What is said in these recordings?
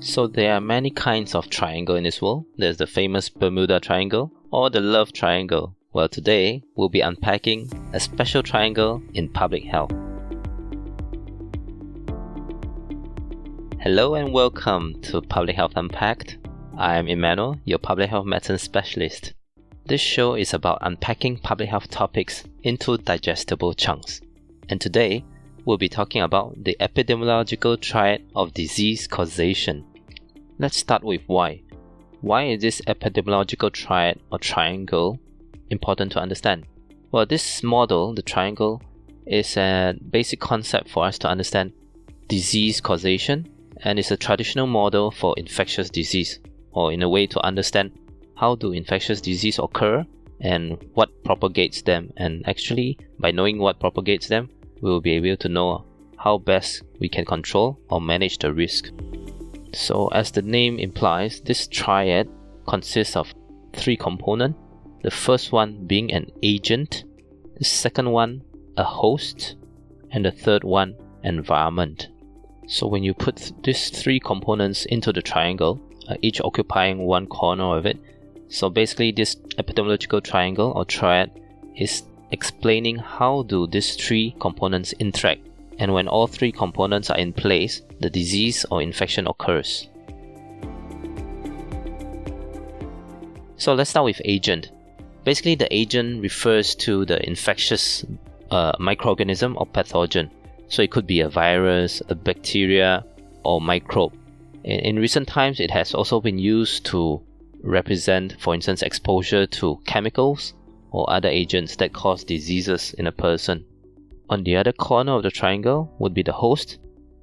So there are many kinds of triangle in this world. There's the famous Bermuda Triangle or the Love Triangle. Well, today we'll be unpacking a special triangle in public health. Hello and welcome to Public Health Unpacked. I am Emmanuel, your public health medicine specialist. This show is about unpacking public health topics into digestible chunks. And today, we'll be talking about the epidemiological triad of disease causation. Let's start with why. Why is this epidemiological triad or triangle important to understand? Well, this model, the triangle, is a basic concept for us to understand disease causation and is a traditional model for infectious disease, or in a way to understand how do infectious disease occur and what propagates them. And actually, by knowing what propagates them, we will be able to know how best we can control or manage the risk. So, as the name implies, this triad consists of three components. The first one being an agent, the second one a host, and the third one environment. So when you put these three components into the triangle, uh, each occupying one corner of it, so basically this epidemiological triangle or triad is explaining how do these three components interact and when all three components are in place, the disease or infection occurs. So let's start with agent. Basically, the agent refers to the infectious uh, microorganism or pathogen. So it could be a virus, a bacteria, or microbe. In, in recent times, it has also been used to represent, for instance, exposure to chemicals or other agents that cause diseases in a person. On the other corner of the triangle would be the host.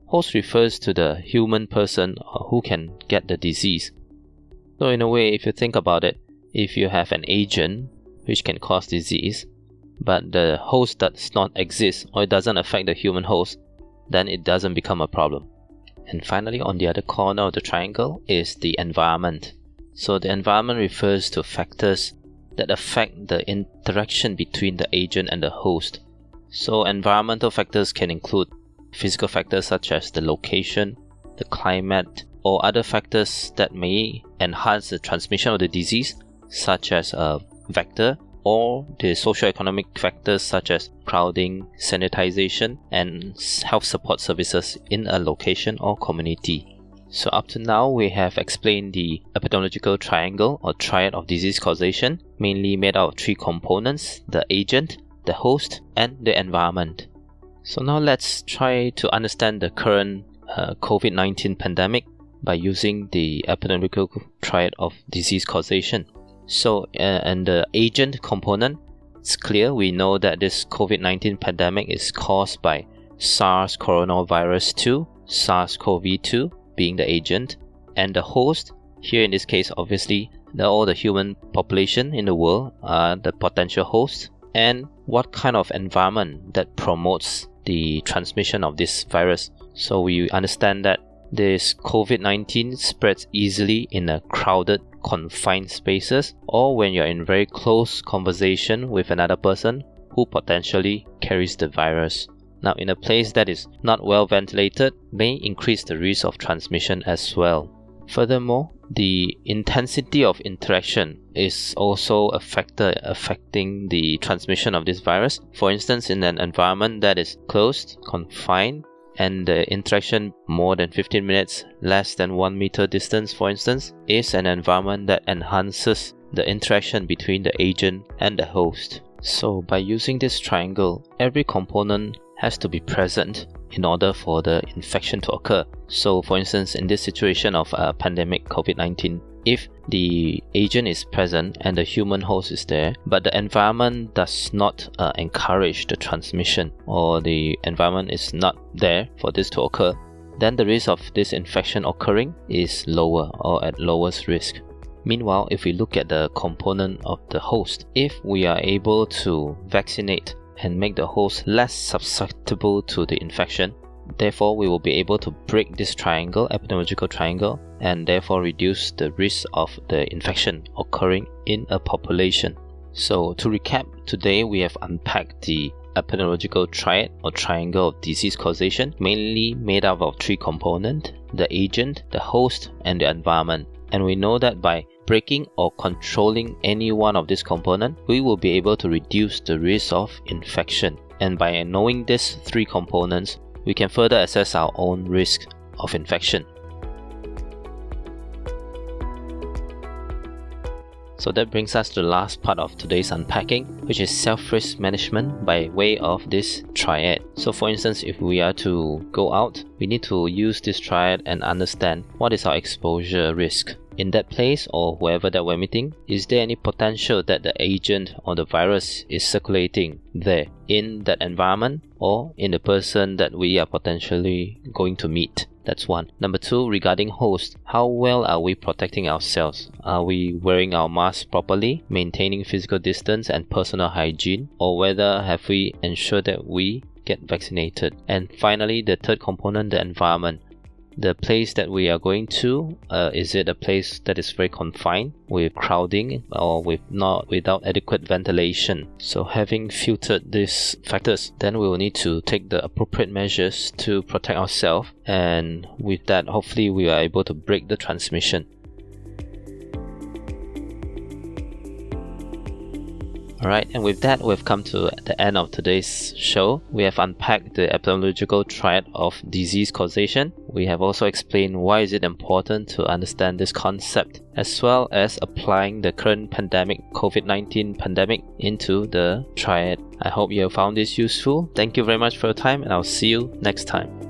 Host refers to the human person uh, who can get the disease. So, in a way, if you think about it, if you have an agent which can cause disease, but the host does not exist or it doesn't affect the human host, then it doesn't become a problem. And finally, on the other corner of the triangle is the environment. So, the environment refers to factors that affect the interaction between the agent and the host. So, environmental factors can include physical factors such as the location, the climate, or other factors that may enhance the transmission of the disease, such as a vector, or the socio-economic factors such as crowding, sanitization, and health support services in a location or community. So up to now, we have explained the epidemiological triangle or triad of disease causation, mainly made out of three components, the agent, the host, and the environment. So now let's try to understand the current uh, COVID-19 pandemic by using the epidemiological triad of disease causation. So, uh, and the agent component, it's clear we know that this COVID-19 pandemic is caused by SARS coronavirus 2, SARS-CoV-2, being the agent, and the host, here in this case, obviously, the, all the human population in the world are the potential hosts, and what kind of environment that promotes the transmission of this virus. So we understand that this COVID 19 spreads easily in a crowded, confined spaces, or when you're in very close conversation with another person who potentially carries the virus. Now, in a place that is not well ventilated, may increase the risk of transmission as well. Furthermore, the intensity of interaction is also a factor affecting the transmission of this virus. For instance, in an environment that is closed, confined, and the interaction more than 15 minutes, less than 1 meter distance, for instance, is an environment that enhances the interaction between the agent and the host. So, by using this triangle, every component has to be present in order for the infection to occur. So, for instance, in this situation of a pandemic COVID 19, if the agent is present and the human host is there, but the environment does not uh, encourage the transmission or the environment is not there for this to occur, then the risk of this infection occurring is lower or at lowest risk. Meanwhile, if we look at the component of the host, if we are able to vaccinate and make the host less susceptible to the infection. Therefore, we will be able to break this triangle, epidemiological triangle, and therefore reduce the risk of the infection occurring in a population. So, to recap, today we have unpacked the epidemiological triad or triangle of disease causation, mainly made up of three components the agent, the host, and the environment. And we know that by breaking or controlling any one of these components, we will be able to reduce the risk of infection. And by knowing these three components, we can further assess our own risk of infection. So that brings us to the last part of today's unpacking, which is self-risk management by way of this triad. So for instance, if we are to go out, we need to use this triad and understand what is our exposure risk. In that place or wherever that we're meeting, is there any potential that the agent or the virus is circulating there in that environment or in the person that we are potentially going to meet? That's one. Number two, regarding host, how well are we protecting ourselves? Are we wearing our mask properly, maintaining physical distance and personal hygiene, or whether have we ensured that we get vaccinated? And finally, the third component, the environment the place that we are going to uh, is it a place that is very confined with crowding or with not without adequate ventilation? So having filtered these factors then we will need to take the appropriate measures to protect ourselves. And with that hopefully we are able to break the transmission Alright, and with that, we've come to the end of today's show. We have unpacked the epidemiological triad of disease causation. We have also explained why is it important to understand this concept, as well as applying the current pandemic, COVID-19 pandemic, into the triad. I hope you have found this useful. Thank you very much for your time, and I'll see you next time.